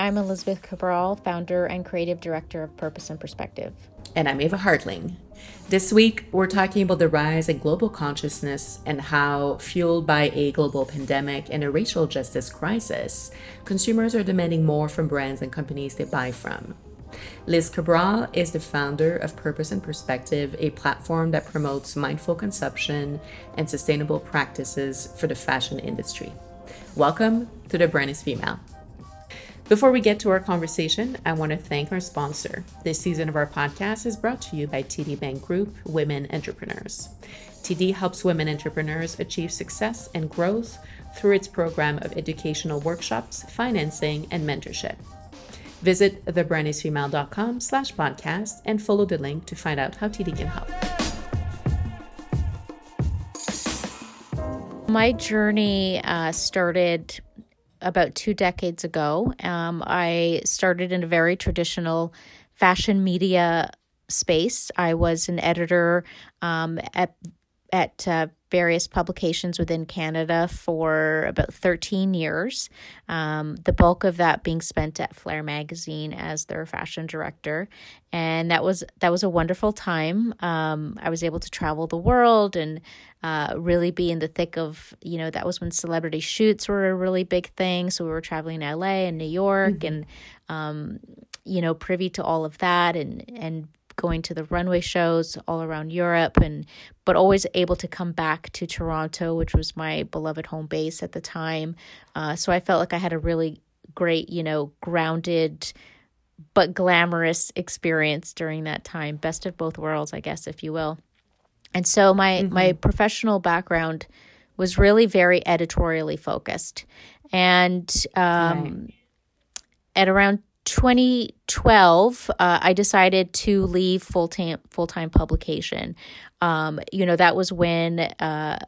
I'm Elizabeth Cabral, founder and creative director of Purpose and Perspective. And I'm Ava Hartling. This week, we're talking about the rise in global consciousness and how, fueled by a global pandemic and a racial justice crisis, consumers are demanding more from brands and companies they buy from. Liz Cabral is the founder of Purpose and Perspective, a platform that promotes mindful consumption and sustainable practices for the fashion industry. Welcome to The Brand is Female. Before we get to our conversation, I want to thank our sponsor. This season of our podcast is brought to you by TD Bank Group Women Entrepreneurs. TD helps women entrepreneurs achieve success and growth through its program of educational workshops, financing, and mentorship. Visit thebrandisfemale.com slash podcast and follow the link to find out how TD can help. My journey uh, started about two decades ago. Um, I started in a very traditional fashion media space. I was an editor um, at at uh, various publications within Canada for about 13 years. Um, the bulk of that being spent at Flare magazine as their fashion director, and that was that was a wonderful time. Um, I was able to travel the world and uh, really be in the thick of you know that was when celebrity shoots were a really big thing. So we were traveling in LA and New York mm-hmm. and um, you know privy to all of that and and going to the runway shows all around Europe and but always able to come back to Toronto, which was my beloved home base at the time. Uh, so I felt like I had a really great, you know, grounded but glamorous experience during that time. Best of both worlds, I guess, if you will. And so my mm-hmm. my professional background was really very editorially focused. And um, right. at around 2012, uh, I decided to leave full time full time publication. Um, you know, that was when uh,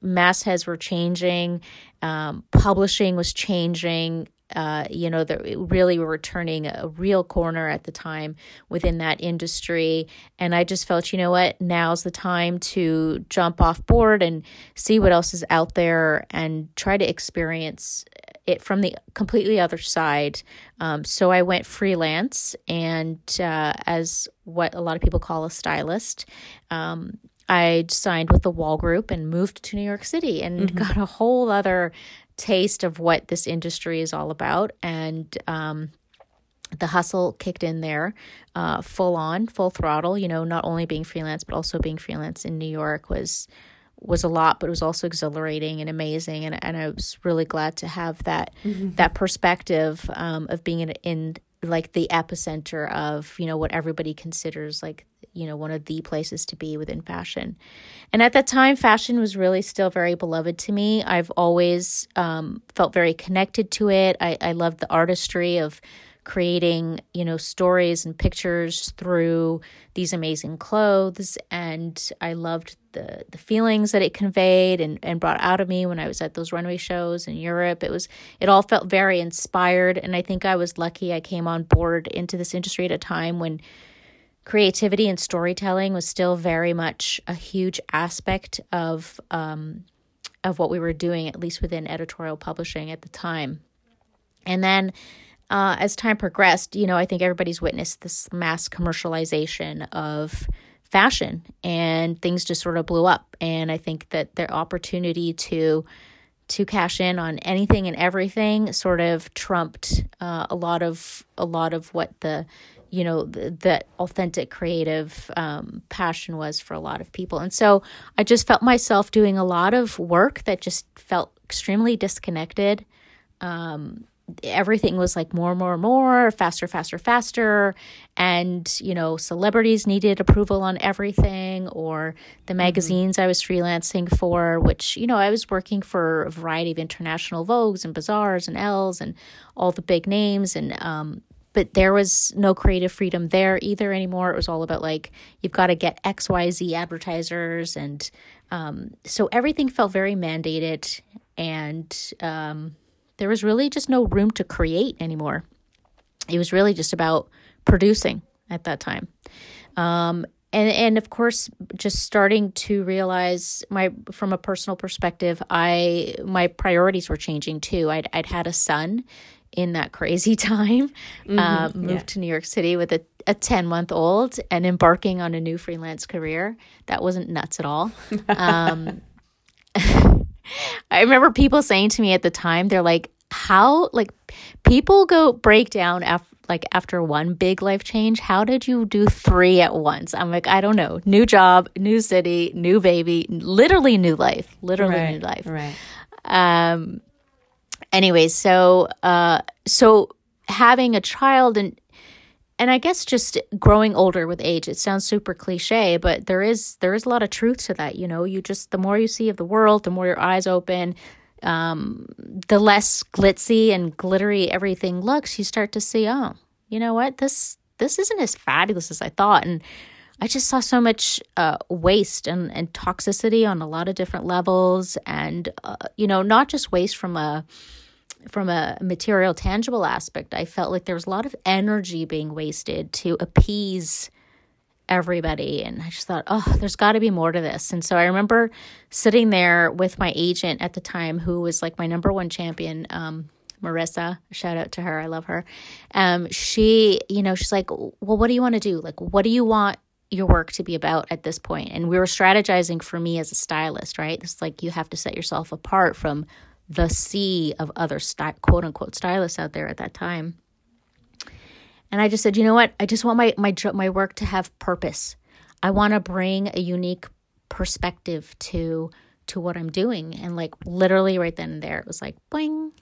mastheads were changing, um, publishing was changing. Uh, you know, that really were turning a real corner at the time within that industry. And I just felt, you know what, now's the time to jump off board and see what else is out there and try to experience it from the completely other side. Um, so I went freelance and uh, as what a lot of people call a stylist. Um, I signed with the Wall Group and moved to New York City and mm-hmm. got a whole other taste of what this industry is all about. And um, the hustle kicked in there, uh, full on, full throttle. You know, not only being freelance, but also being freelance in New York was was a lot, but it was also exhilarating and amazing. And, and I was really glad to have that mm-hmm. that perspective um, of being in, in like the epicenter of you know what everybody considers like you know one of the places to be within fashion and at that time fashion was really still very beloved to me i've always um, felt very connected to it i, I loved the artistry of creating, you know, stories and pictures through these amazing clothes. And I loved the the feelings that it conveyed and, and brought out of me when I was at those runway shows in Europe. It was it all felt very inspired. And I think I was lucky I came on board into this industry at a time when creativity and storytelling was still very much a huge aspect of um, of what we were doing, at least within editorial publishing at the time. And then uh, as time progressed, you know, I think everybody's witnessed this mass commercialization of fashion and things just sort of blew up. And I think that their opportunity to to cash in on anything and everything sort of trumped uh, a lot of a lot of what the you know that authentic creative um, passion was for a lot of people and so i just felt myself doing a lot of work that just felt extremely disconnected um, everything was like more, and more, and more, faster, faster, faster. And, you know, celebrities needed approval on everything, or the mm-hmm. magazines mm-hmm. I was freelancing for, which, you know, I was working for a variety of international Vogues and Bazaars and Elles and all the big names. And, um, but there was no creative freedom there either anymore. It was all about like, you've got to get XYZ advertisers. And um, so everything felt very mandated. And, um, there was really just no room to create anymore. It was really just about producing at that time. Um, and and of course just starting to realize my from a personal perspective i my priorities were changing too i'd, I'd had a son in that crazy time. Mm-hmm, uh, moved yeah. to New York City with a, a 10 month old and embarking on a new freelance career. That wasn't nuts at all. Um, I remember people saying to me at the time, they're like, how, like, people go break down after like after one big life change how did you do three at once? I'm like i don't know. New job new city new baby literally new life literally right, new life. right. Um anyways so uh so having a child and and I guess just growing older with age, it sounds super cliche, but there is there is a lot of truth to that. You know, you just the more you see of the world, the more your eyes open, um, the less glitzy and glittery everything looks. You start to see, oh, you know what this this isn't as fabulous as I thought, and I just saw so much uh, waste and, and toxicity on a lot of different levels, and uh, you know, not just waste from a from a material, tangible aspect. I felt like there was a lot of energy being wasted to appease everybody, and I just thought, oh, there's got to be more to this. And so I remember sitting there with my agent at the time, who was like my number one champion. Um, Marissa, shout out to her. I love her. Um, she, you know, she's like, well, what do you want to do? Like, what do you want your work to be about at this point? And we were strategizing for me as a stylist, right? It's like you have to set yourself apart from the sea of other quote unquote stylists out there at that time. And I just said, you know what? I just want my my my work to have purpose. I want to bring a unique perspective to to what I'm doing. And like literally right then and there, it was like boing,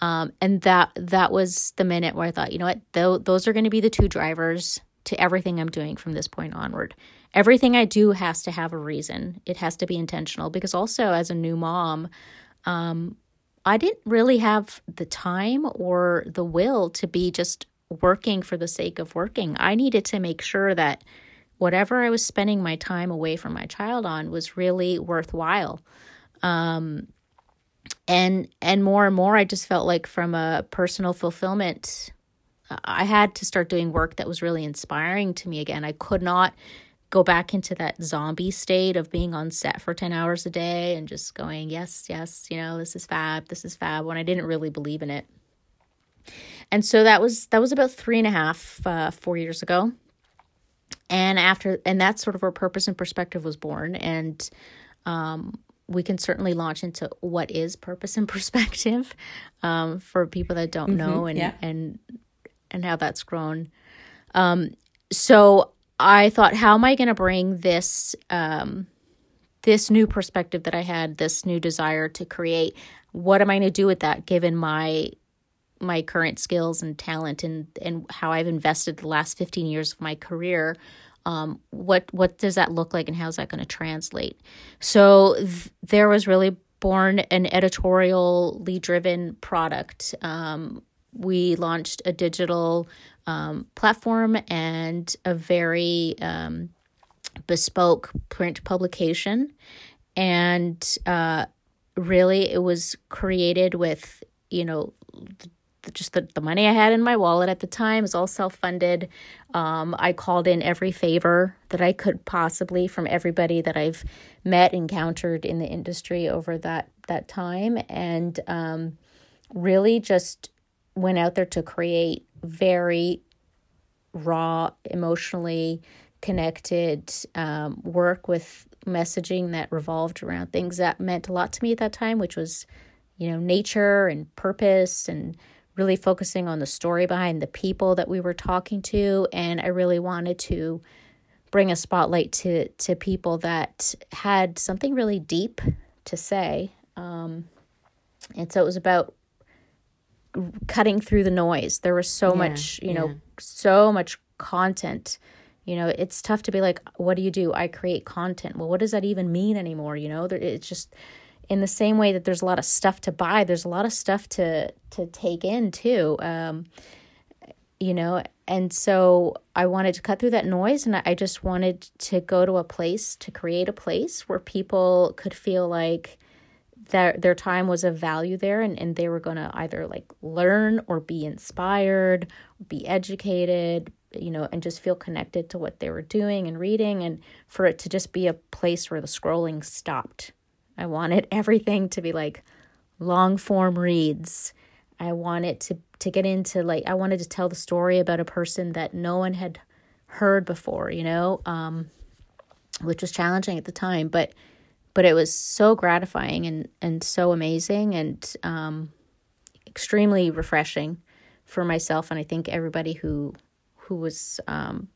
um, and that that was the minute where I thought, you know what, Th- those are going to be the two drivers to everything I'm doing from this point onward. Everything I do has to have a reason. It has to be intentional because also as a new mom, um, I didn't really have the time or the will to be just working for the sake of working. I needed to make sure that whatever I was spending my time away from my child on was really worthwhile. Um, and and more and more i just felt like from a personal fulfillment i had to start doing work that was really inspiring to me again i could not go back into that zombie state of being on set for 10 hours a day and just going yes yes you know this is fab this is fab when i didn't really believe in it and so that was that was about three and a half uh, four years ago and after and that's sort of where purpose and perspective was born and um, we can certainly launch into what is purpose and perspective um, for people that don't mm-hmm, know and yeah. and and how that's grown. Um, so I thought, how am I going to bring this um, this new perspective that I had, this new desire to create? What am I going to do with that, given my my current skills and talent and and how I've invested the last 15 years of my career um, what what does that look like and how's that going to translate so th- there was really born an editorially driven product um, we launched a digital um, platform and a very um, bespoke print publication. And uh, really it was created with you know just the, the money I had in my wallet at the time. It was all self funded. Um, I called in every favor that I could possibly from everybody that I've met, encountered in the industry over that that time, and um, really just went out there to create very raw, emotionally connected um, work with messaging that revolved around things that meant a lot to me at that time, which was, you know, nature and purpose and really focusing on the story behind the people that we were talking to. And I really wanted to bring a spotlight to to people that had something really deep to say. Um, and so it was about cutting through the noise. There was so yeah, much you yeah. know so much content. You know it's tough to be like what do you do? I create content. Well what does that even mean anymore? You know it's just in the same way that there's a lot of stuff to buy, there's a lot of stuff to to take in too. Um, you know, and so I wanted to cut through that noise, and I just wanted to go to a place to create a place where people could feel like their their time was of value there, and and they were to either like learn or be inspired, be educated, you know, and just feel connected to what they were doing and reading, and for it to just be a place where the scrolling stopped I wanted everything to be like long form reads. I wanted to to get into like I wanted to tell the story about a person that no one had heard before, you know, um, which was challenging at the time, but but it was so gratifying and and so amazing and um, extremely refreshing for myself and I think everybody who who was um,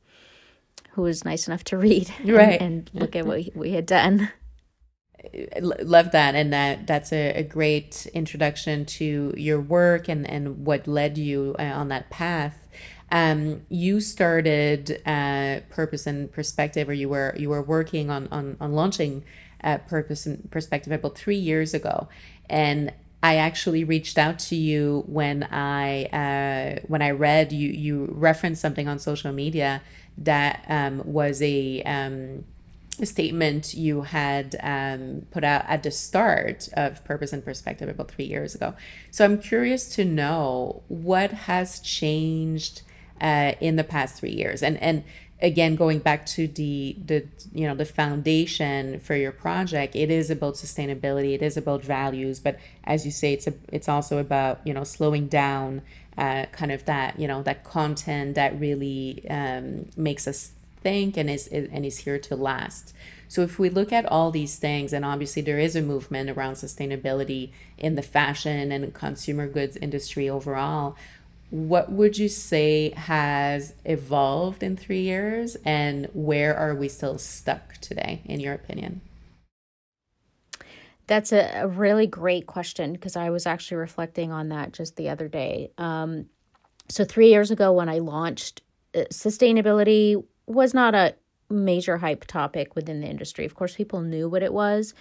who was nice enough to read right. and, and look at what we had done love that and that that's a, a, great introduction to your work and and what led you uh, on that path um, you started uh, purpose and perspective or you were you were working on on, on launching uh, purpose and perspective about three years ago and I actually reached out to you when I uh, when I read you you referenced something on social media that um, was a um, statement you had um, put out at the start of Purpose and Perspective about three years ago. So I'm curious to know what has changed uh, in the past three years, and and again going back to the the you know the foundation for your project it is about sustainability it is about values but as you say it's a, it's also about you know slowing down uh, kind of that you know that content that really um, makes us think and is and is here to last. So if we look at all these things, and obviously there is a movement around sustainability in the fashion and consumer goods industry overall, what would you say has evolved in three years and where are we still stuck today in your opinion that's a, really great question because i was actually reflecting on that just the other day um, so three years ago when i launched uh, sustainability was not a major hype topic within the industry. Of course, people knew what it was,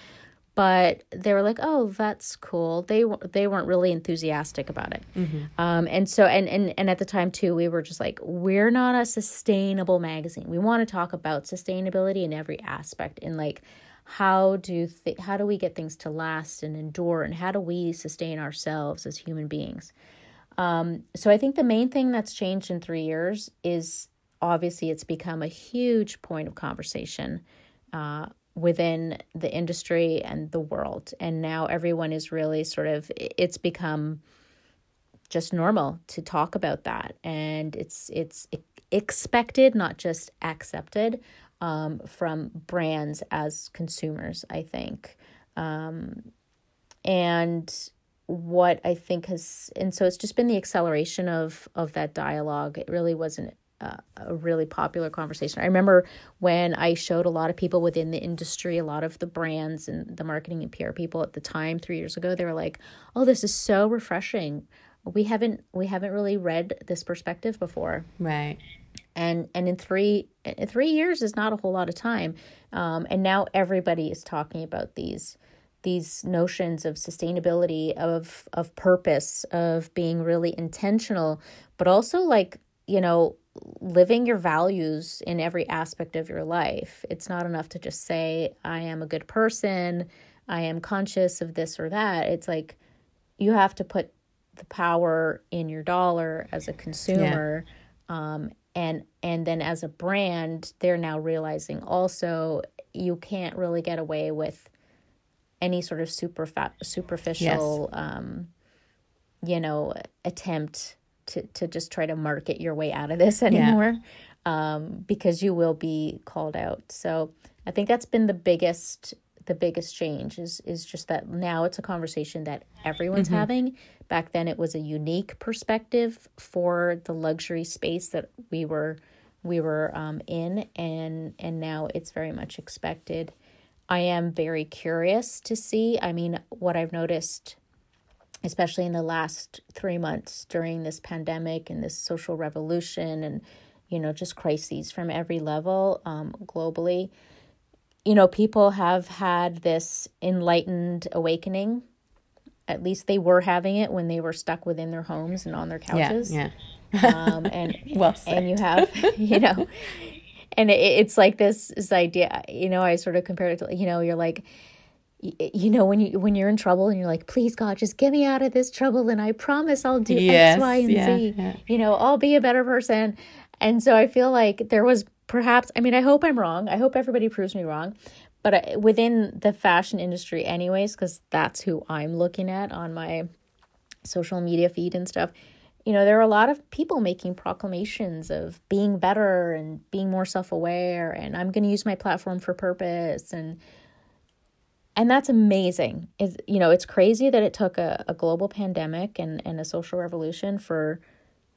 but they were like, "Oh, that's cool." They they weren't really enthusiastic about it. Mm-hmm. Um, and so and and and at the time too, we were just like, "We're not a sustainable magazine. We want to talk about sustainability in every aspect and like." how do th- how do we get things to last and endure and how do we sustain ourselves as human beings um, so i think the main thing that's changed in three years is obviously it's become a huge point of conversation uh, within the industry and the world. And now everyone is really sort of, it's become just normal to talk about that. And it's, it's expected, not just accepted um, from brands as consumers, I think. Um, and what I think has, and so it's just been the acceleration of of that dialogue. It really wasn't uh, a really popular conversation. I remember when I showed a lot of people within the industry, a lot of the brands and the marketing and PR people at the time 3 years ago, they were like, "Oh, this is so refreshing. We haven't we haven't really read this perspective before." Right. And and in 3 in 3 years is not a whole lot of time. Um, and now everybody is talking about these these notions of sustainability of of purpose of being really intentional but also like you know living your values in every aspect of your life. It's not enough to just say, I am a good person, I am conscious of this or that. It's like you have to put the power in your dollar as a consumer. Yeah. Um, and and then as a brand, they're now realizing also you can't really get away with any sort of super superficial yes. um, you know attempt to to just try to market your way out of this anymore yeah. um, because you will be called out. So I think that's been the biggest the biggest change is is just that now it's a conversation that everyone's mm-hmm. having. Back then it was a unique perspective for the luxury space that we were we were um, in and and now it's very much expected. I am very curious to see. I mean, what I've noticed especially in the last three months during this pandemic and this social revolution and you know just crises from every level um, globally you know people have had this enlightened awakening at least they were having it when they were stuck within their homes and on their couches yeah, yeah. um, and well said. and you have you know and it, it's like this this idea you know i sort of compared it to you know you're like you know when you when you're in trouble and you're like please god just get me out of this trouble and i promise i'll do yes, x y and yeah, z. yeah. you know i'll be a better person. And so i feel like there was perhaps i mean i hope i'm wrong. I hope everybody proves me wrong. But within the fashion industry anyways because that's who i'm looking at on my social media feed and stuff you know, there are a lot of people making proclamations of being better and being more self-aware and I'm going to use my platform for purpose and and that's amazing. Is you know, it's crazy that it took a, a global pandemic and, and a social revolution for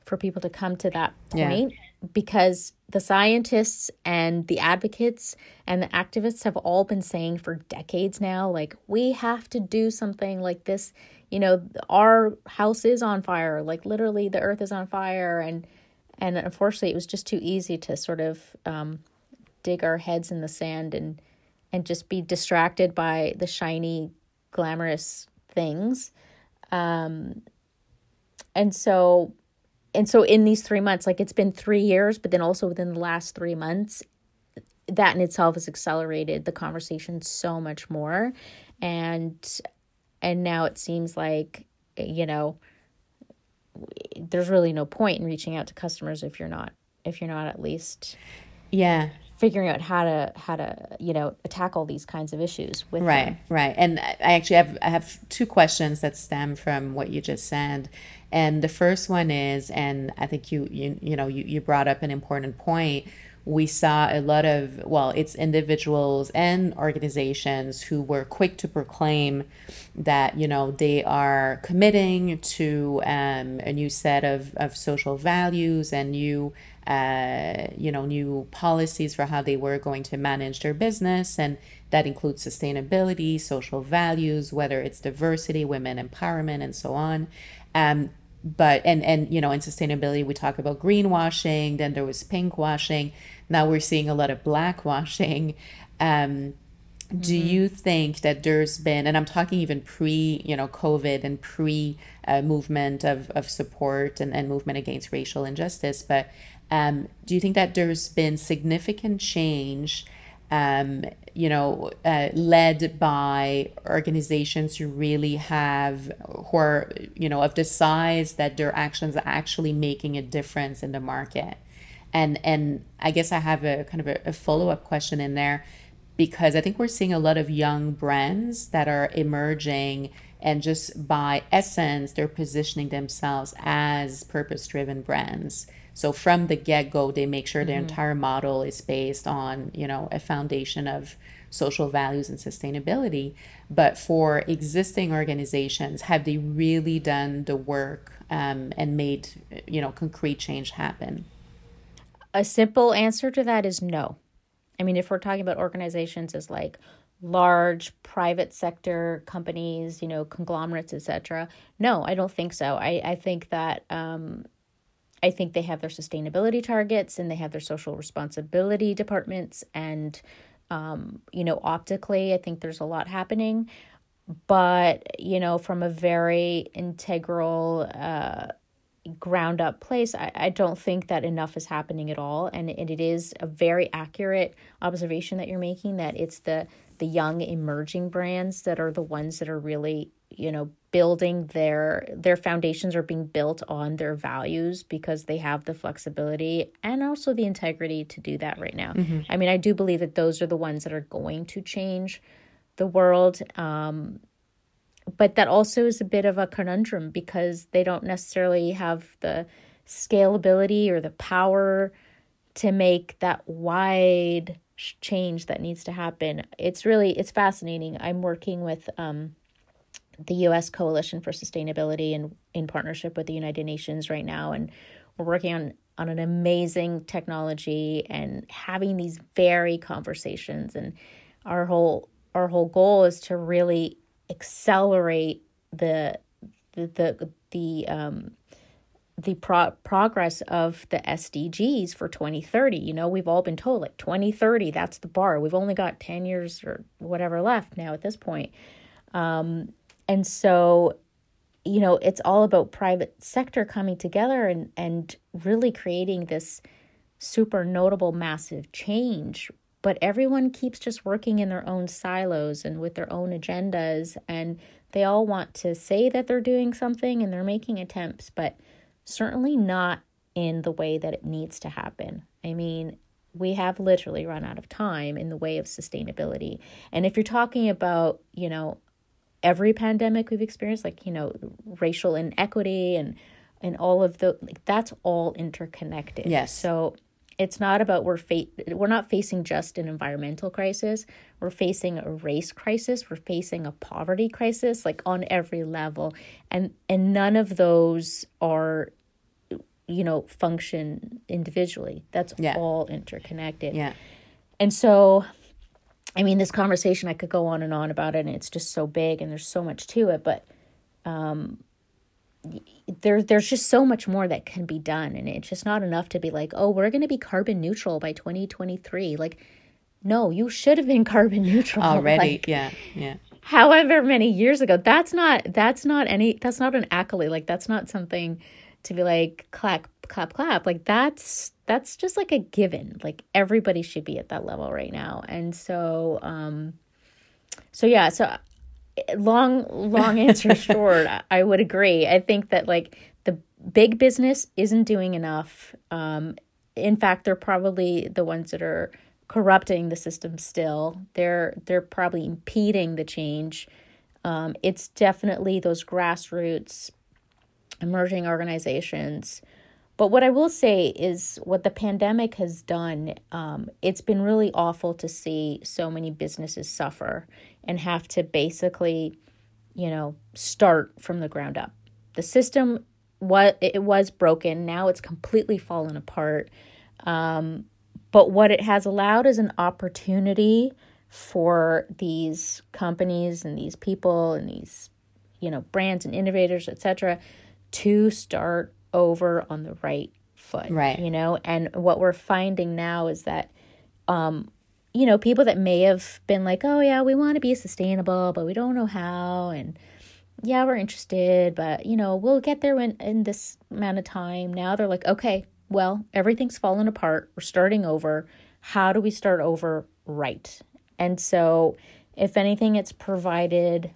for people to come to that point yeah. because the scientists and the advocates and the activists have all been saying for decades now like we have to do something like this you know our house is on fire like literally the earth is on fire and and unfortunately it was just too easy to sort of um, dig our heads in the sand and and just be distracted by the shiny glamorous things. Um and so and so in these three months like it's been three years but then also within the last three months that in itself has accelerated the conversation so much more. And and now it seems like you know there's really no point in reaching out to customers if you're not if you're not at least yeah figuring out how to how to you know tackle these kinds of issues with right them. right and i actually have i have two questions that stem from what you just said and the first one is and i think you you, you know you, you brought up an important point we saw a lot of, well, it's individuals and organizations who were quick to proclaim that, you know, they are committing to um, a new set of, of social values and new, uh, you know, new policies for how they were going to manage their business. And that includes sustainability, social values, whether it's diversity, women empowerment, and so on. Um, but and and you know in sustainability we talk about greenwashing then there was pinkwashing now we're seeing a lot of blackwashing um, mm-hmm. do you think that there's been and i'm talking even pre you know covid and pre uh, movement of, of support and, and movement against racial injustice but um, do you think that there's been significant change um, you know, uh, led by organizations who really have, who are, you know, of the size that their actions are actually making a difference in the market. And and I guess I have a kind of a, a follow up question in there because I think we're seeing a lot of young brands that are emerging and just by essence they're positioning themselves as purpose driven brands so from the get-go, they make sure mm-hmm. their entire model is based on, you know, a foundation of social values and sustainability. But for existing organizations, have they really done the work um, and made, you know, concrete change happen? A simple answer to that is no. I mean, if we're talking about organizations as like large private sector companies, you know, conglomerates, etc. No, I don't think so. I, I think that um, I think they have their sustainability targets and they have their social responsibility departments. And, um, you know, optically, I think there's a lot happening. But, you know, from a very integral, uh, ground up place, I, I don't think that enough is happening at all. And, and it is a very accurate observation that you're making that it's the the young emerging brands that are the ones that are really you know building their their foundations are being built on their values because they have the flexibility and also the integrity to do that right now. Mm-hmm. i mean i do believe that those are the ones that are going to change the world um, but that also is a bit of a conundrum because they don't necessarily have the scalability or the power to make that wide change that needs to happen. It's really it's fascinating. I'm working with um, the US Coalition for Sustainability and in partnership with the United Nations right now and we're working on on an amazing technology and having these very conversations and our whole our whole goal is to really accelerate the the the, the um the pro- progress of the SDGs for 2030. You know, we've all been told like 2030, that's the bar. We've only got 10 years or whatever left now at this point. Um, and so, you know, it's all about private sector coming together and, and really creating this super notable, massive change. But everyone keeps just working in their own silos and with their own agendas. And they all want to say that they're doing something and they're making attempts, but certainly not in the way that it needs to happen. I mean, we have literally run out of time in the way of sustainability. And if you're talking about, you know, every pandemic we've experienced, like, you know, racial inequity and and all of the like that's all interconnected Yes. so it's not about we're fa- we're not facing just an environmental crisis we're facing a race crisis we're facing a poverty crisis like on every level and and none of those are you know function individually that's Yeah. all interconnected Yeah. and so i mean this conversation i could go on and on about it and it's just so big and there's so much to it but um, there there's just so much more that can be done and it's just not enough to be like oh we're going to be carbon neutral by 2023 like no you should have been carbon neutral Already. like, yeah. Yeah. however many years ago that's not that's not any that's not an accolade like that's not something to be like clap clap clap. Like that's that's just like a given. Like everybody should be at that level right now. And so um so yeah so long long answer short I- i would agree. I think that like the big business isn't doing enough. Um in fact they're probably the ones that are corrupting the system still. They're they're probably impeding the change. Um it's definitely those grassroots emerging organizations but what I will say is what the pandemic has done, um, it's been really awful to see so many businesses suffer and have to basically, you know, start from the ground up. The system what it was broken, now it's completely fallen apart. Um, but what it has allowed is an opportunity for these companies and these people and these, you know, brands and innovators, etc., to start over on the right foot. Right. You know, and what we're finding now is that um, you know, people that may have been like, "Oh yeah, we want to be sustainable, but we don't know how," and yeah, we're interested, but you know, we'll get there in in this amount of time. Now they're like, "Okay, well, everything's fallen apart. We're starting over. How do we start over right?" And so, if anything, it's provided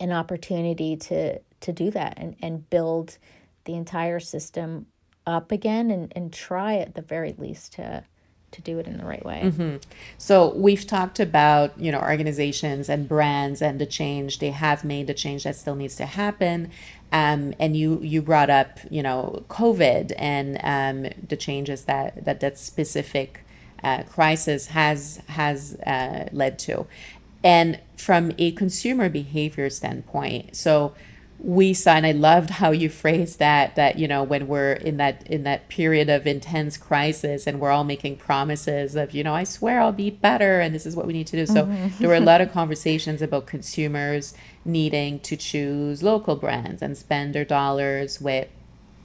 an opportunity to to do that and and build the entire system up again and and try at the very least to to do it in the right way. So we've talked about, you know, organizations and brands and the change they have made, the change that still needs to happen. Um, and you you brought up, you know, COVID and um, the changes that that that specific uh, crisis has has uh, led to. And from a consumer behavior standpoint, so we saw and i loved how you phrased that that you know when we're in that in that period of intense crisis and we're all making promises of you know i swear i'll be better and this is what we need to do. So there were a lot of conversations about consumers needing to choose local brands and spend their dollars with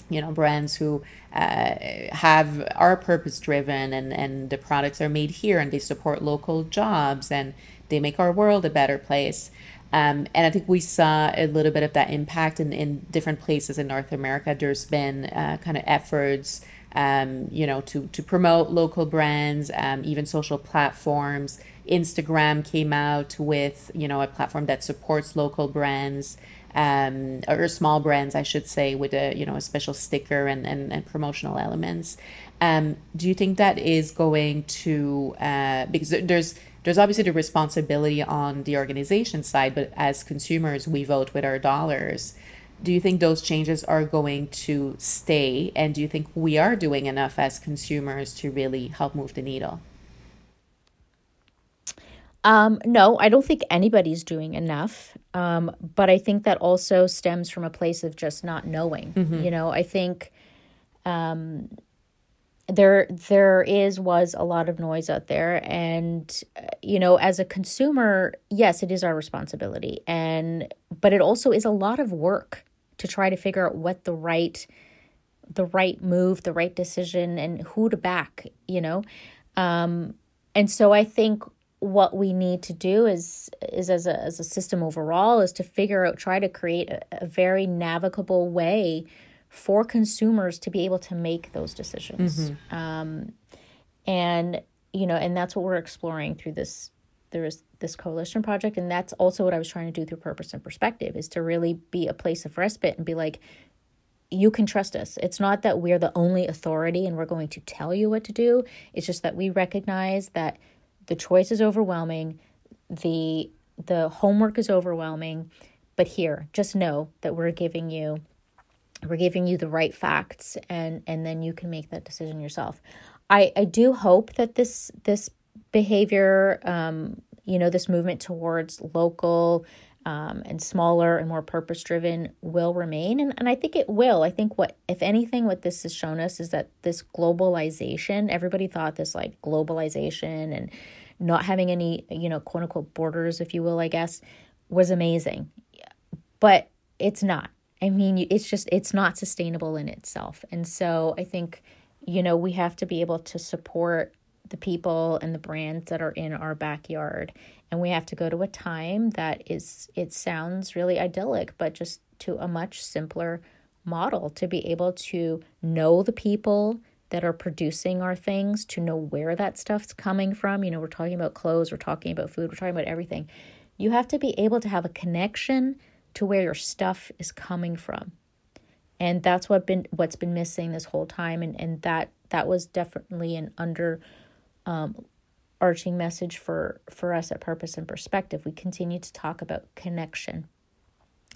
you know brands who uh, have are purpose driven and and the products are made here and they support local jobs and they make our world a better place um, and I think we saw a little bit of that impact in, in different places in North America. There's been uh, kind of efforts, um, you know, to, to promote local brands, um, even social platforms. Instagram came out with, you know, a platform that supports local brands um, or small brands, I should say, with a, you know, a special sticker and, and, and promotional elements. Um, do you think that is going to, uh, because there's, there's obviously the responsibility on the organization side, but as consumers, we vote with our dollars. Do you think those changes are going to stay? And do you think we are doing enough as consumers to really help move the needle? Um, no, I don't think anybody's doing enough. Um, but I think that also stems from a place of just not knowing. You know, I think um, there there is was a lot of noise out there, and uh, you know, as a consumer, yes, it is our responsibility, and but it also is a lot of work to try to figure out what the right the right move, the right decision, and who to back. You know, um, and so I think what we need to do is is as a as a system overall is to figure out try to create a, a very navigable way for consumers to be able to make those decisions um, and you know and that's what we're exploring through this there is this coalition project and that's also what i was trying to do through purpose and perspective is to really be a place of respite and be like you can trust us. It's not that we're the only authority and we're going to tell you what to do. It's just that we recognize that the choice is overwhelming, the the homework is overwhelming, but here, just know that we're giving you we're giving you the right facts and and then you can make that decision yourself. I i do hope that this this behavior um you know this movement towards local um, and smaller and more purpose driven will remain and, and i think it will. I think what if anything what this has shown us is that this globalization everybody thought this like globalization and not having any you know quote unquote borders if you will i guess was amazing. But it's not I mean, it's just, it's not sustainable in itself. And so I think, you know, we have to be able to support the people and the brands that are in our backyard. And we have to go to a time that is, it sounds really idyllic, but just to a much simpler model to be able to know the people that are producing our things, to know where that stuff's coming from. You know, we're talking about clothes, we're talking about food, we're talking about everything. You have to be able to have a connection to where your stuff is coming from. And that's what been what's been missing this whole time. And and that that was definitely an under um, arching message for for us at purpose and perspective. We continue to talk about connection.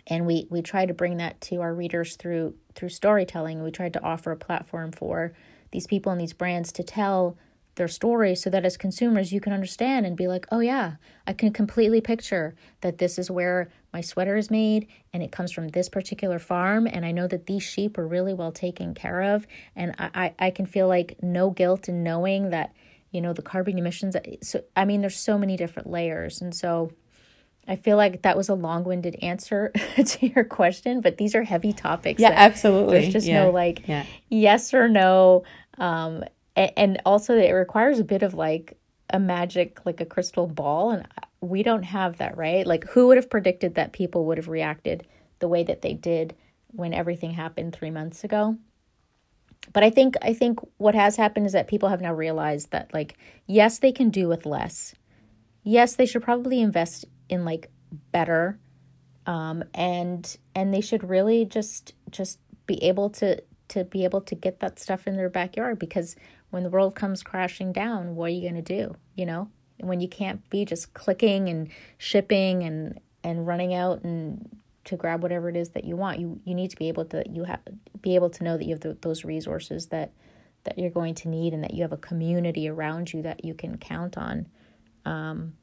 And we we try to bring that to our readers through through storytelling. We tried to offer a platform for these people and these brands to tell their story so that as consumers you can understand and be like, oh yeah, I can completely picture that this is where my sweater is made and it comes from this particular farm and I know that these sheep are really well taken care of and I, I, I can feel like no guilt in knowing that, you know, the carbon emissions so I mean there's so many different layers and so I feel like that was a long-winded answer to your question, but these are heavy topics. Yeah, absolutely. There's just yeah. no like yeah. yes or no. Um, and also it requires a bit of like a magic like a crystal ball and we don't have that right? Like who would have predicted that people would have reacted the way that they did when everything happened 3 months ago? But i think i think what has happened is that people have now realized that like yes they can do with less. Yes they should probably invest in like better um and and they should really just just be able to to be able to get that stuff in their backyard because when the world comes crashing down, what are you going to do? You know, when you can't be just clicking and shipping and and running out and to grab whatever it is that you want, you you need to be able to you have be able to know that you have the, those resources that that you're going to need and that you have a community around you that you can count on. Um,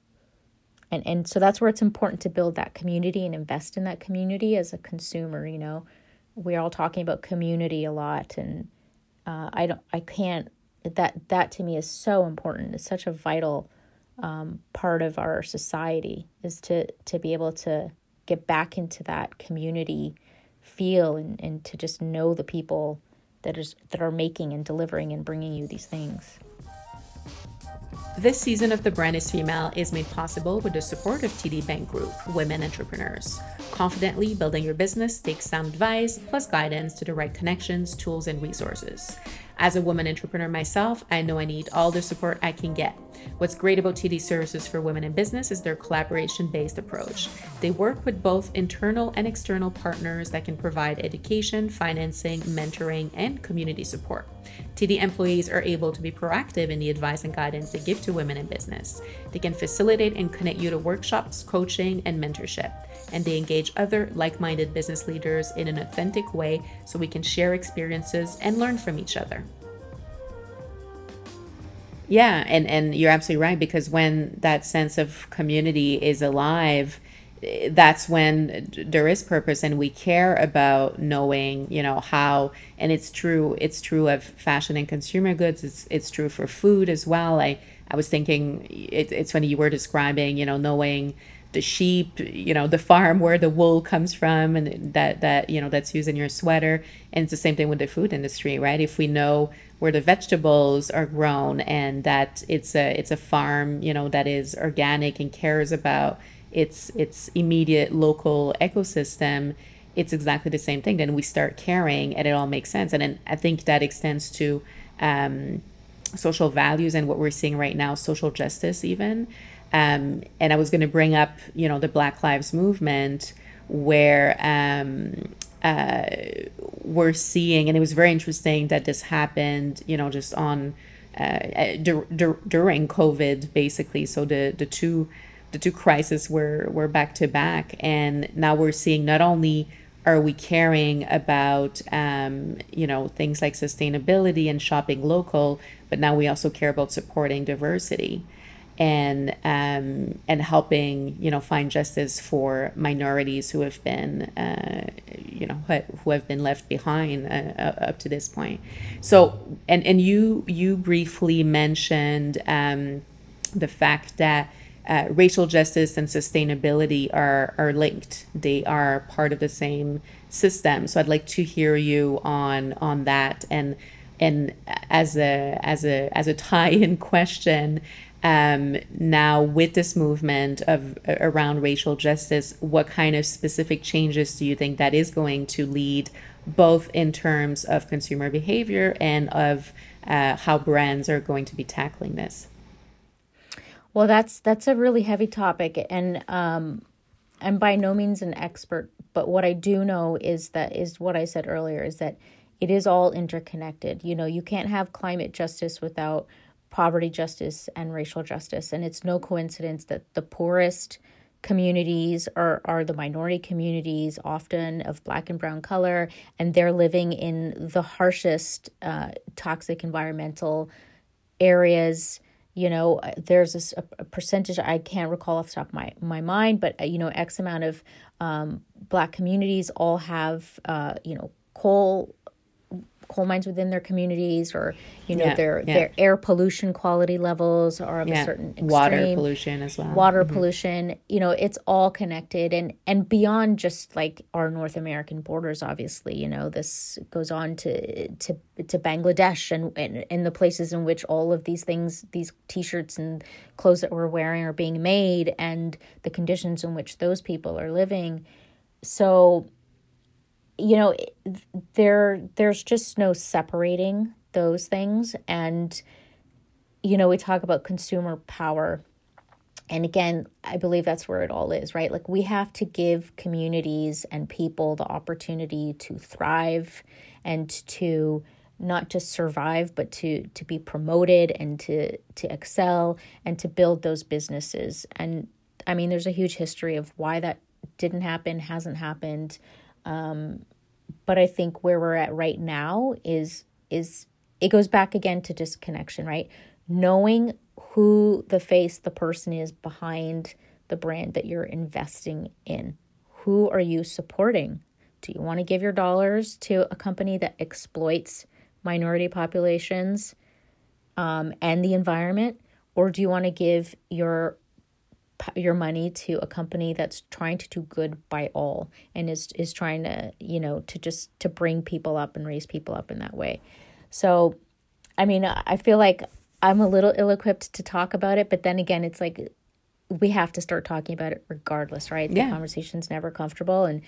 and and so that's where it's important to build that community and invest in that community as a consumer. You know, we're all talking about community a lot, and uh, I don't I can't that that to me is so important. It's such a vital um, part of our society is to to be able to get back into that community feel and, and to just know the people that is that are making and delivering and bringing you these things. This season of The Brand is Female is made possible with the support of TD Bank Group, Women Entrepreneurs. Confidently building your business takes sound advice plus guidance to the right connections, tools, and resources. As a woman entrepreneur myself, I know I need all the support I can get. What's great about TD Services for Women in Business is their collaboration based approach. They work with both internal and external partners that can provide education, financing, mentoring, and community support. TD employees are able to be proactive in the advice and guidance they give to women in business. They can facilitate and connect you to workshops, coaching, and mentorship and they engage other like minded business leaders in an authentic way so we can share experiences and learn from each other. Yeah, and, and you're absolutely right because when that sense of community is alive, that's when there is purpose and we care about knowing you know how and it's true it's true of fashion and consumer goods it's it's true for food as well i i was thinking it, it's funny you were describing you know knowing the sheep, you know, the farm where the wool comes from and that that, you know, that's used in your sweater. And it's the same thing with the food industry, right? If we know where the vegetables are grown and that it's a it's a farm, you know, that is organic and cares about its its immediate local ecosystem, it's exactly the same thing. Then we start caring and it all makes sense. And then I think that extends to um, social values and what we're seeing right now, social justice even. Um, and I was going to bring up, you know, the Black Lives Movement, where um, uh, we're seeing, and it was very interesting that this happened, you know, just on uh, dur- dur- during COVID, basically. So the the two the two crises were were back to back, and now we're seeing not only are we caring about um, you know things like sustainability and shopping local but now we also care about supporting diversity and um, and helping you know find justice for minorities who have been uh, you know who have been left behind uh, up to this point so and and you you briefly mentioned um, the fact that uh, racial justice and sustainability are are linked. They are part of the same system. So I'd like to hear you on on that and and as a as a as a tie-in question. Um, now with this movement of around racial justice, what kind of specific changes do you think that is going to lead, both in terms of consumer behavior and of uh, how brands are going to be tackling this? Well, that's that's a really heavy topic, and um, I'm by no means an expert, but what I do know is that is what I said earlier is that it is all interconnected. You know, you can't have climate justice without poverty justice and racial justice, and it's no coincidence that the poorest communities are, are the minority communities, often of black and brown color, and they're living in the harshest uh, toxic environmental areas. You know there's a, percentage i can't recall off the top of my, my mind but uh, you know x amount of um, black communities all have uh, you know coal coal mines within their communities or you know yeah, their yeah. their air pollution quality levels are of yeah. a certain extreme. water pollution as well water mm-hmm. pollution you know it's all connected and and beyond just like our north american borders obviously you know this goes on to to to bangladesh and and, and the places in which all of these things these t-shirts and clothes that we're wearing are being made and the conditions in which those people are living so you know there there's just no separating those things. And you know we talk about consumer power. And again i believe that's where it all is right? Like we have to give communities and people the opportunity to thrive and to not just survive but to to be promoted and to to excel and to build those businesses. And i mean there's a huge history of why that didn't happen hasn't happened um, but I think where we're at right now is is it goes back again to disconnection, right? Knowing who the face, the person is behind the brand that you're investing in. Who are you supporting? Do you want to give your dollars to a company that exploits minority populations um, and the environment? Or do you want to give your your money to a company that's trying to do good by all and is is trying to you know to just to bring people up and raise people up in that way so i mean i feel like i'm a little ill-equipped to talk about it but then again it's like we have to start talking about it regardless right yeah. the conversation's never comfortable and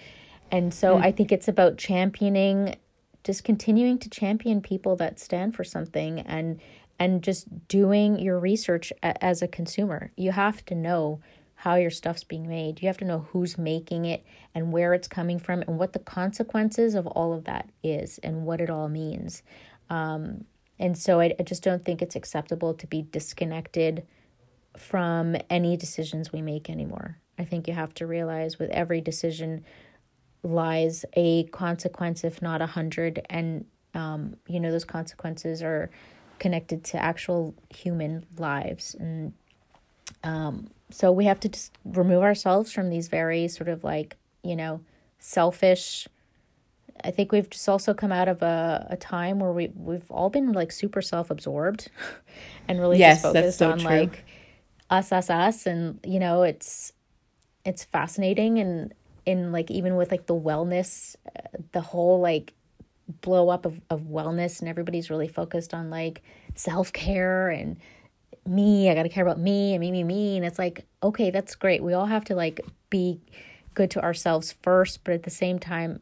and so mm. i think it's about championing just continuing to champion people that stand for something and and just doing your research as a consumer. You have to know how your stuff's being made. You have to know who's making it and where it's coming from and what the consequences of all of that is and what it all means. Um, and so I, I just don't think it's acceptable to be disconnected from any decisions we make anymore. I think you have to realize with every decision lies a consequence, if not a hundred. And, um, you know, those consequences are connected to actual human lives and um, so we have to just remove ourselves from these very sort of like you know selfish i think we've just also come out of a, a time where we we've all been like super self-absorbed and really yes, just focused so on true. like us us us and you know it's it's fascinating and in like even with like the wellness the whole like blow up of, of wellness and everybody's really focused on like self-care and me i gotta care about me and me me me. And it's like okay that's great. We all have to like be good to ourselves first but at the same time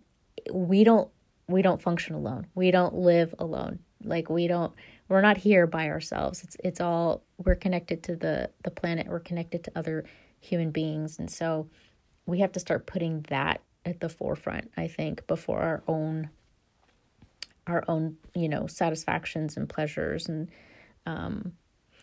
we don't we don't function alone. We don't live alone. Like we don't we're not here by ourselves. It's it's all we're connected to the the planet. We're connected to other human beings. And so we have to start putting that at the forefront i think before our own our own you know satisfactions and pleasures and um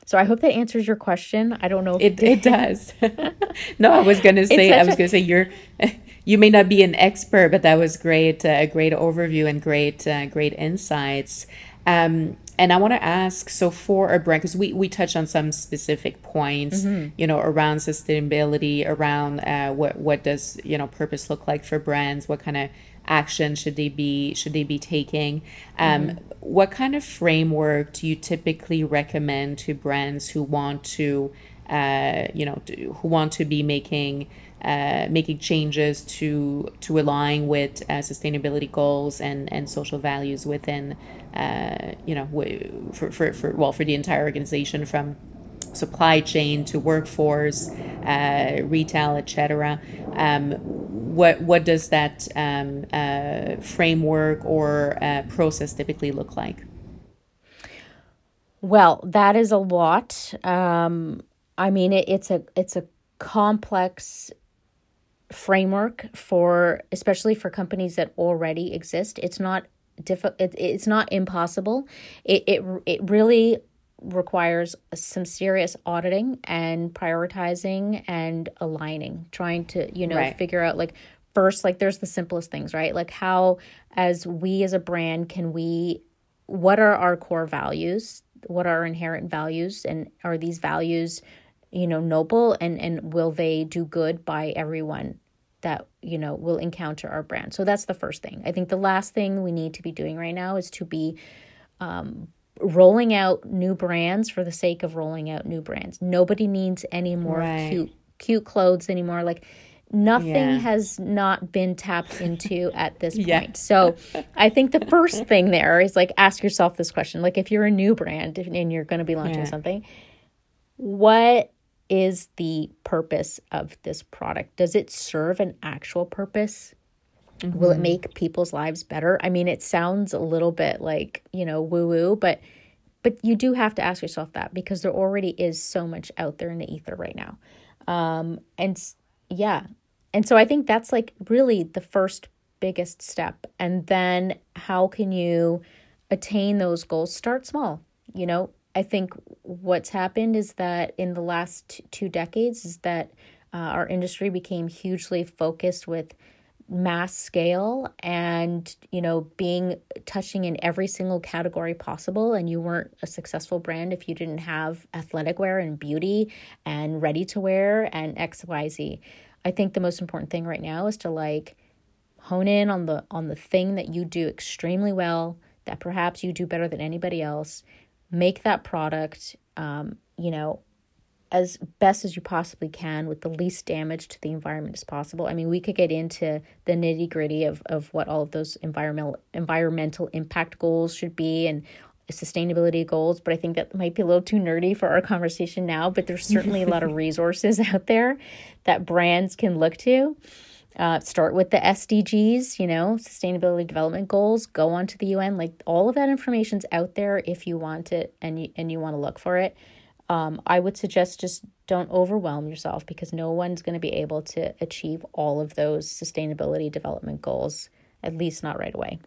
so I hope that answers your question. I don't know if it, it does. no, I was gonna say I was gonna say you're you may not be an expert, but that was great, uh, a great overview and great, uh, great insights. Um, and I want to ask, so for a brand, because we, we touched on some specific points, mm-hmm. you know, around sustainability, around uh, what what does you know purpose look like for brands, what kind of action should they be should they be taking, um, mm-hmm. what kind of framework do you typically recommend to brands who want to, uh, you know, who want to be making uh, making changes to to align with uh, sustainability goals and and social values within uh, you know for, for, for well for the entire organization from supply chain to workforce uh, retail etc um, what what does that um, uh, framework or uh, process typically look like? Well that is a lot. Um, I mean it, it's a it's a complex framework for especially for companies that already exist. It's not difficult it, it's not impossible. It, it it really requires some serious auditing and prioritizing and aligning trying to you know right. figure out like first like there's the simplest things right? Like how as we as a brand can we what are our core values? What are our inherent values? And are these values you know noble? And and will they do good by everyone that you know will encounter our brand? So that's the first thing. I think the last thing we need to be doing right now is to be um, rolling out new brands for the sake of rolling out new brands nobody needs any more right. cute cute clothes anymore like nothing yeah. has not been tapped into at this point. Yeah. So I think the first thing there is like ask yourself this question. Like if you're a new brand and you're going to be launching yeah. something, what is the purpose of this product? Does it serve an actual purpose? Mm-hmm. Will it mm-hmm. make people's lives better? I mean, it sounds a little bit like, you know, woo woo, but but you do have to ask yourself that because there already is so much out there in the ether right now. Um and yeah. And so I think that's like really the first biggest step. And then how can you attain those goals? Start small. You know, I think what's happened is that in the last two decades is that uh, our industry became hugely focused with mass scale and you know being touching in every single category possible. And you weren't a successful brand if you didn't have athletic wear and beauty and ready to wear and xyz i think the most important thing right now is to like hone in on the on the thing that you do extremely well that perhaps you do better than anybody else. Make that product, um, you know, as best as you possibly can with the least damage to the environment as possible. I mean, we could get into the nitty gritty of, of what all of those environmental environmental impact goals should be and sustainability goals, but I think that might be a little too nerdy for our conversation now. But there's certainly a lot of resources out there that brands can look to. Uh, start with the SDGs, you know, Sustainability Development Goals. Go on to the UN. Like all of that information's out there if you want it and you and you want to look for it. Um, I would suggest just don't overwhelm yourself because no one's going to be able to achieve all of those sustainability development goals, at least not right away.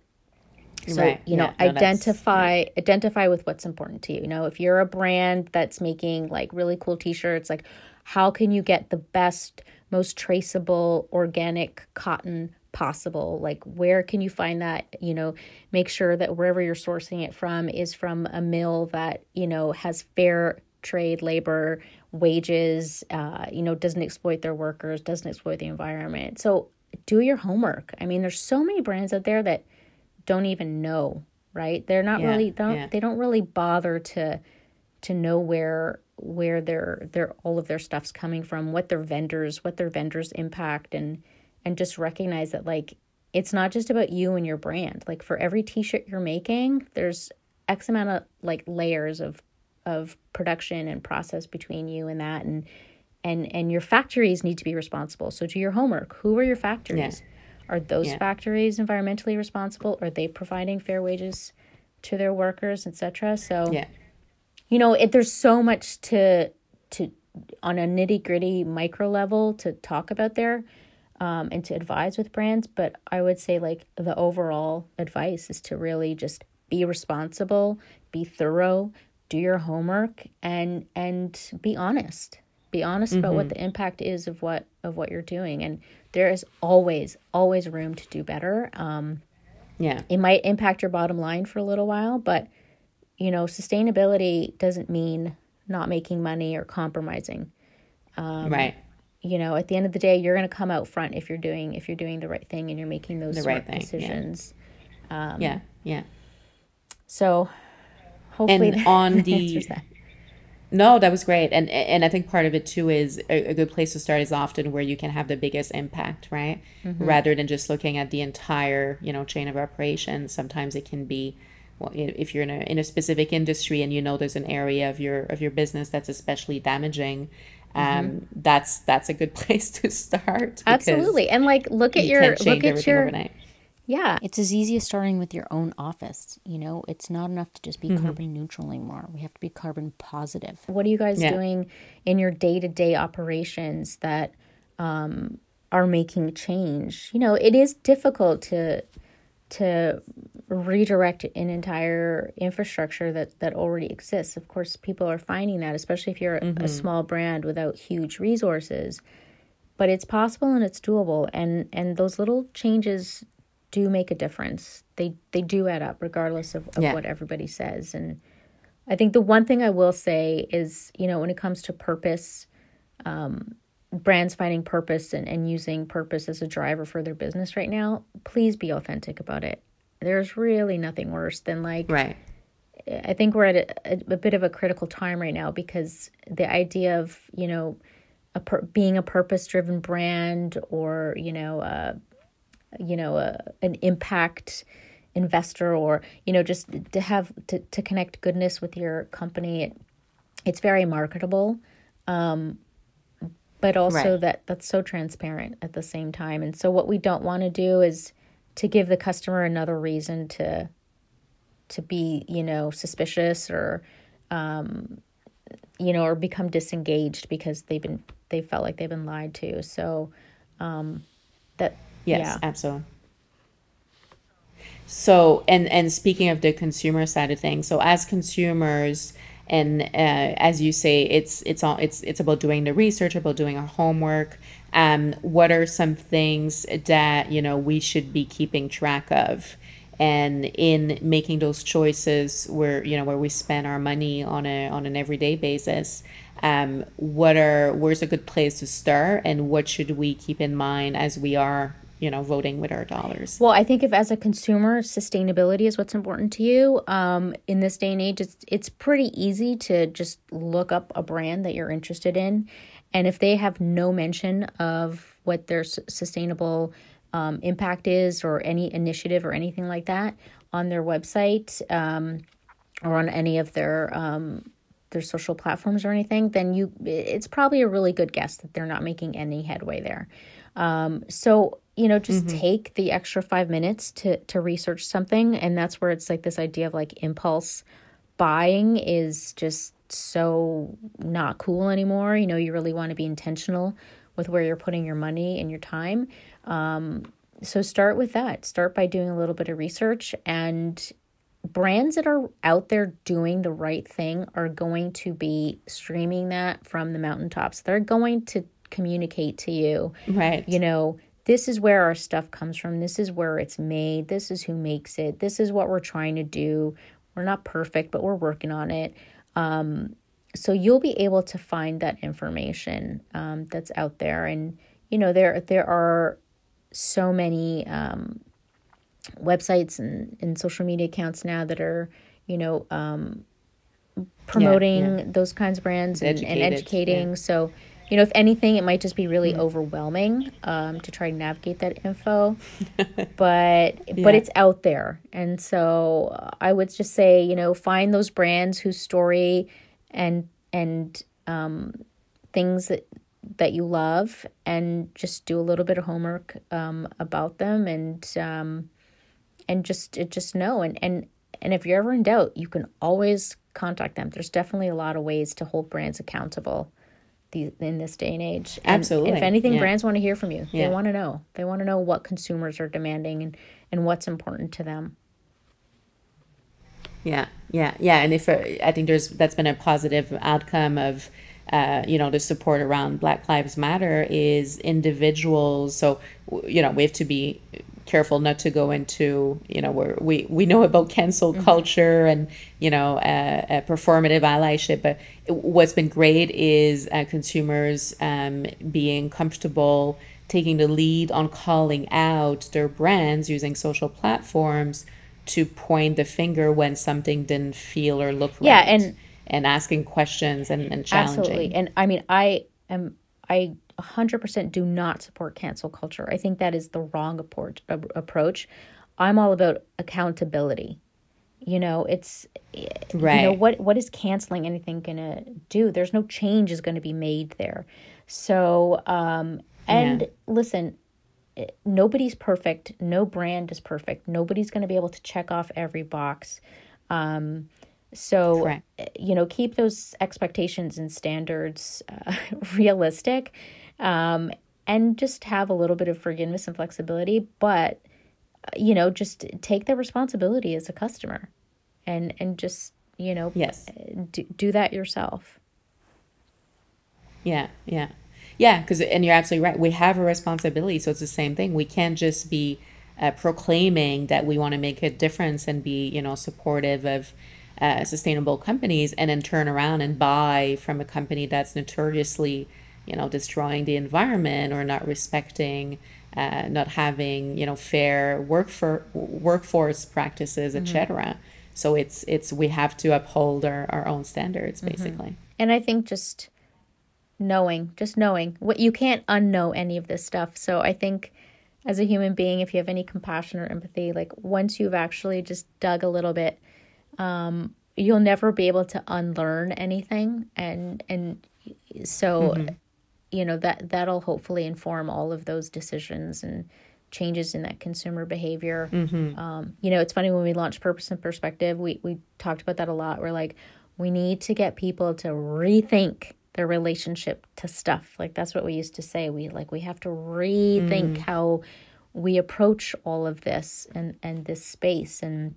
So right. you know, yeah, no, identify yeah. identify with what's important to you. You know, if you're a brand that's making like really cool T-shirts, like how can you get the best most traceable organic cotton possible like where can you find that you know make sure that wherever you're sourcing it from is from a mill that you know has fair trade labor wages uh, you know doesn't exploit their workers doesn't exploit the environment so do your homework i mean there's so many brands out there that don't even know right they're not yeah, really don't yeah. they don't really bother to to know where where their their all of their stuff's coming from, what their vendors, what their vendors impact and and just recognize that like it's not just about you and your brand. Like for every t-shirt you're making, there's X amount of like layers of of production and process between you and that and and and your factories need to be responsible. So do your homework. Who are your factories? Yeah. Are those yeah. factories environmentally responsible? Are they providing fair wages to their workers, etc.? So yeah you know, it, there's so much to to on a nitty gritty micro level to talk about there um, and to advise with brands. But I would say like the overall advice is to really just be responsible, be thorough, do your homework, and and be honest. be honest about what the impact is of what of what you're doing and there is always always room to do better um, Yeah. it might impact your bottom line for a little while but you know sustainability doesn't mean not making money or compromising Um, right. you know at the end of the day you're going to come out front if you're doing if you're doing the right thing and you're making those The smart right thing, yeah. decisions yeah. Yeah. so hopefully And on the- that. No, that was great, and and I think part of it too is a, a good place to start is often where you can have the biggest impact, right? Rather than just looking at the entire you know chain of operations. Sometimes it can be, well, if you're in a in a specific industry and you know there's an area of your of your business that's especially damaging, um, that's that's a good place to start. absolutely and like look at you your look at your overnight. Yeah It's as easy as starting with your own office. You know, it's not enough to just be Mm-hmm. carbon neutral anymore. We have to be carbon positive. what are you guys Yeah. doing in your day-to-day operations that um, are making change you know it is difficult to to redirect an entire infrastructure that that already exists of course people are finding that especially if you're a small brand without huge resources but it's possible and it's doable and and those little changes do make a difference they they do add up regardless of, of Yeah. what everybody says and I think the one thing I will say is, you know, when it comes to purpose, um, brands finding purpose and, and using purpose as a driver for their business right now, please be authentic about it. There's really nothing worse than like, Right. I think we're at a, a, a bit of a critical time right now because the idea of, you know, a pur- being a purpose driven brand or, you know, uh, you know, a, an impact investor or you know just to have to, to connect goodness with your company it, it's very marketable um but also Right. that that's so transparent at the same time and so what we don't want to do is to give the customer another reason to to be you know suspicious or um you know or become disengaged because they've been they felt like they've been lied to so um that Yes, yeah absolutely. So, and and speaking of the consumer side of things, so as consumers, and uh, as you say, it's it's all it's it's about doing the research, about doing our homework. Um, what are some things that you know we should be keeping track of, and in making those choices where you know where we spend our money on a on an everyday basis. Um, what are where's a good place to start, and what should we keep in mind as we are you know voting with our dollars? Well, I think if as a consumer, sustainability is what's important to you. Um, in this day and age, it's it's pretty easy to just look up a brand that you're interested in, and if they have no mention of what their s- sustainable um, impact is or any initiative or anything like that on their website um, or on any of their um, their social platforms or anything, then you it's probably a really good guess that they're not making any headway there. Um, so you know, just take the extra five minutes to to research something, and that's where it's like this idea of like impulse buying is just so not cool anymore. You know, you really want to be intentional with where you're putting your money and your time. Um, so start with that. Start by doing a little bit of research and brands that are out there doing the right thing are going to be streaming that from the mountaintops. They're going to communicate to you, Right. you know, this is where our stuff comes from. This is where it's made. This is who makes it. This is what we're trying to do. We're not perfect, but we're working on it. Um, so you'll be able to find that information um, that's out there, and you know there there are so many um, websites and, and social media accounts now that are you know um, promoting yeah. those kinds of brands and, and educating. So you know, if anything, it might just be really overwhelming um, to try to navigate that info, but but it's out there, and so uh, I would just say, you know, find those brands whose story and and um, things that that you love, and just do a little bit of homework um, about them, and um, and just just know, and and and if you're ever in doubt, you can always contact them. There's definitely a lot of ways to hold brands accountable the, in this day and age. And Absolutely, if anything, yeah. brands want to hear from you. Yeah. They want to know. They want to know what consumers are demanding and, and what's important to them. Yeah, yeah, yeah. And if uh, I think there's that's been a positive outcome of uh, you know, the support around Black Lives Matter is individuals. So, you know, we have to be careful not to go into you know where we we know about cancel mm-hmm. culture and you know uh, uh, performative allyship but what's been great is uh, consumers um, being comfortable taking the lead on calling out their brands using social platforms to point the finger when something didn't feel or look yeah, right and and asking questions and, and challenging absolutely and i mean i am i 100% do not support cancel culture. I think that is the wrong approach. approach. I'm all about accountability. You know, it's right. You know what what is canceling anything going to do? There's no change is going to be made there. So, um and yeah. listen, nobody's perfect. No brand is perfect. Nobody's going to be able to check off every box. Um so, Correct. you know, keep those expectations and standards uh, realistic um, and just have a little bit of forgiveness and flexibility but you know just take the responsibility as a customer and and just you know yes. do, do that yourself. Yeah yeah. Yeah because and you're absolutely right. We have a responsibility so it's the same thing. We can't just be uh, proclaiming that we want to make a difference and be you know supportive of uh, sustainable companies and then turn around and buy from a company that's notoriously you know destroying the environment or not respecting uh, not having you know fair work for workforce practices etc mm-hmm. so it's it's we have to uphold our, our own standards mm-hmm. basically mm-hmm. and i think just knowing just knowing what you can't unknow any of this stuff so i think as a human being if you have any compassion or empathy like once you've actually just dug a little bit um, you'll never be able to unlearn anything and and so mm-hmm you know that that'll hopefully inform all of those decisions and changes in that consumer behavior. Mm-hmm. Um, you know, it's funny when we launched Purpose and Perspective, we we talked about that a lot. We're like, we need to get people to rethink their relationship to stuff. Like that's what we used to say. We like we have to rethink mm. how we approach all of this and and this space and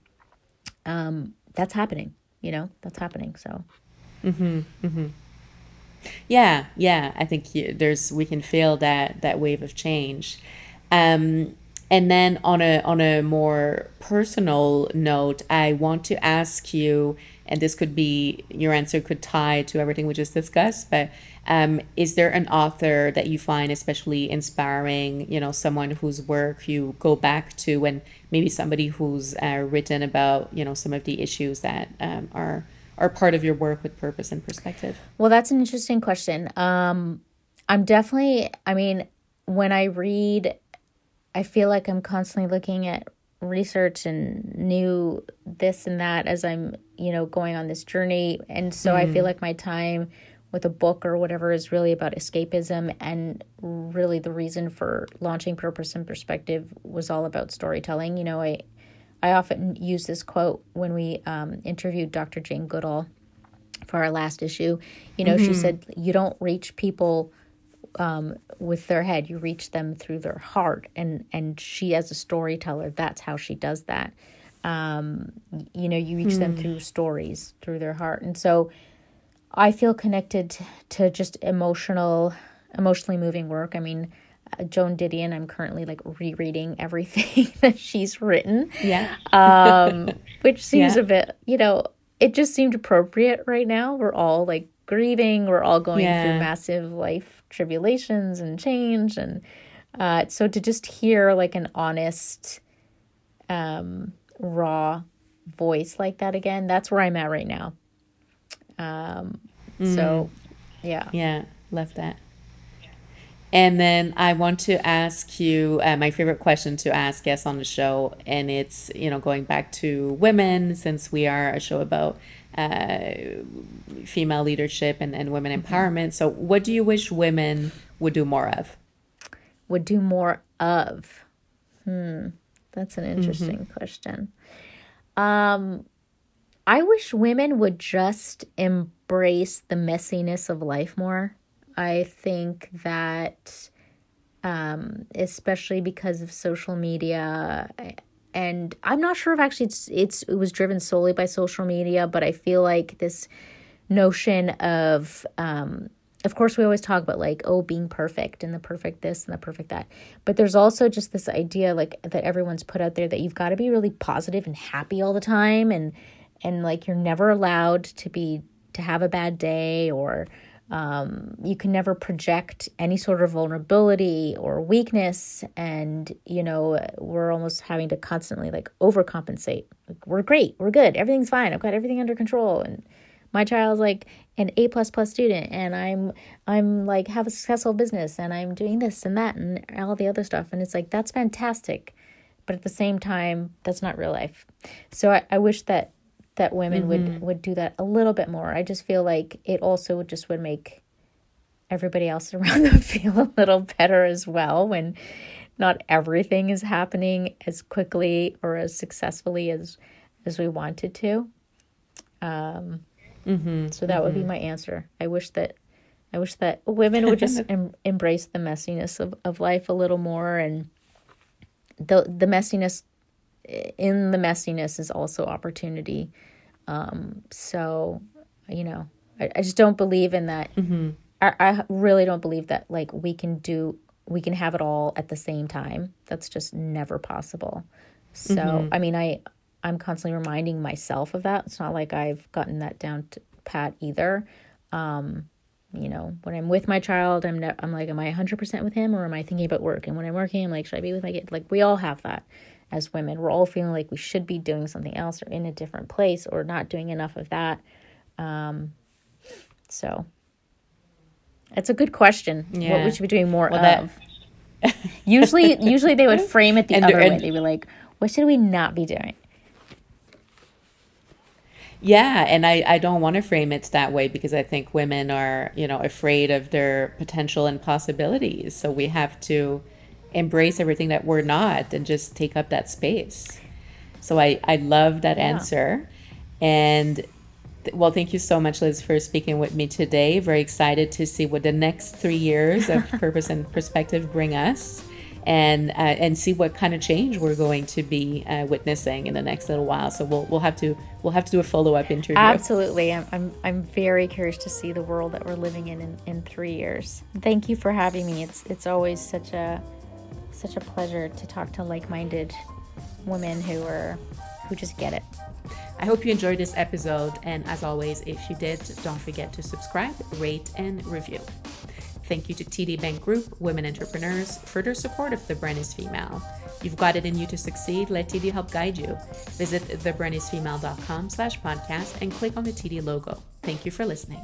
um that's happening, you know? That's happening. So Mhm. Mhm. Yeah, yeah. I think there's we can feel that that wave of change. Um, and then on a on a more personal note, I want to ask you, and this could be your answer could tie to everything we just discussed, but um, is there an author that you find especially inspiring? You know, someone whose work you go back to, and maybe somebody who's uh, written about you know some of the issues that um, are are part of your work with purpose and perspective? Well, that's an interesting question. Um, I'm definitely, I mean, when I read, I feel like I'm constantly looking at research and new this and that as I'm, you know, going on this journey. And so mm. I feel mm. like my time with a book or whatever is really about escapism and really the reason for launching purpose and perspective was all about storytelling you know i I often use this quote when we um, interviewed Dr. Jane Goodall for our last issue. You know, mm-hmm. she said, You don't reach people um, with their head, you reach them through their heart. And, and she, as a storyteller, that's how she does that. Um, you know, you reach mm. them hmm. through stories, through their heart. And so I feel connected to just emotional, emotionally moving work. I mean, uh, Joan Didion. I'm currently like rereading everything that she's written. Yeah. um, which seems yeah. a bit, you know, it just seemed appropriate right now. We're all like grieving. We're all going yeah. through massive life tribulations and change, and uh, so to just hear like an honest, um, raw voice like that again, that's where I'm at right now. Um, mm. so yeah, yeah, love that. And then I want to ask you uh, my favorite question to ask guests on the show, and it's you know going back to women since we are a show about uh, female leadership and, and women mm-hmm. empowerment. So, what do you wish women would do more of? Would do more of? Hmm, that's an interesting mm-hmm. question. Um, I wish women would just embrace the messiness of life more. I think that, um, especially because of social media, and I'm not sure if actually it's, it's it was driven solely by social media, but I feel like this notion of um, of course we always talk about like oh being perfect and the perfect this and the perfect that. But there's also just this idea like that everyone's put out there that you've got to be really positive and happy all the time and and like you're never allowed to be to have a bad day or um, you can never project any sort of vulnerability or weakness and you know we're almost having to constantly like overcompensate. Like we're great we're good everything's fine i've got everything under control and my child's like an a plus plus student and i'm i'm like have a successful business and i'm doing this and that and all the other stuff and it's like that's fantastic but at the same time that's not real life. So i, I wish that that women mm-hmm. would would do that a little bit more. I just feel like it also just would make everybody else around them feel a little better as well when not everything is happening as quickly or as successfully as as we wanted to. Um, mm-hmm, so that mm-hmm. would be mm-hmm. my answer. I wish that I wish that women would just em- embrace the messiness of, of life a little more and the the messiness in the messiness is also opportunity. Um, so, you know, I, I, just don't believe in that. Mm-hmm. I, I really don't believe that like we can do, we can have it all at the same time. That's just never possible. So, mm-hmm. I mean, I, I'm constantly reminding myself of that. It's not like I've gotten that down to pat either. Um, you know, when I'm with my child, I'm ne- I'm like, am I 100% with him or am I thinking about work? And when I'm working, I'm like, should I be with my kid? Like, we all have that as women. We're all feeling like we should be doing something else or in a different place or not doing enough of that. Um, so it's a good question. Yeah. What we should be doing more well, of. That... usually, usually they would frame it the and, other and, way. They'd be like, "What should we not be doing?" Yeah, and I, I don't want to frame it that way because I think women are, you know, afraid of their potential and possibilities. So we have to embrace everything that we're not and just take up that space. So I, I love that yeah. answer. And th- well, thank you so much, Liz, for speaking with me today. Very excited to see what the next three years of purpose and perspective bring us. And, uh, and see what kind of change we're going to be uh, witnessing in the next little while. So we'll, we'll have to we'll have to do a follow up interview. Absolutely, I'm, I'm I'm very curious to see the world that we're living in, in in three years. Thank you for having me. It's it's always such a such a pleasure to talk to like-minded women who are who just get it. I hope you enjoyed this episode, and as always, if you did, don't forget to subscribe, rate, and review. Thank you to TD Bank Group, Women Entrepreneurs, for their support of The Brand is Female. You've got it in you to succeed. Let TD help guide you. Visit thebrandisfemale.com slash podcast and click on the TD logo. Thank you for listening.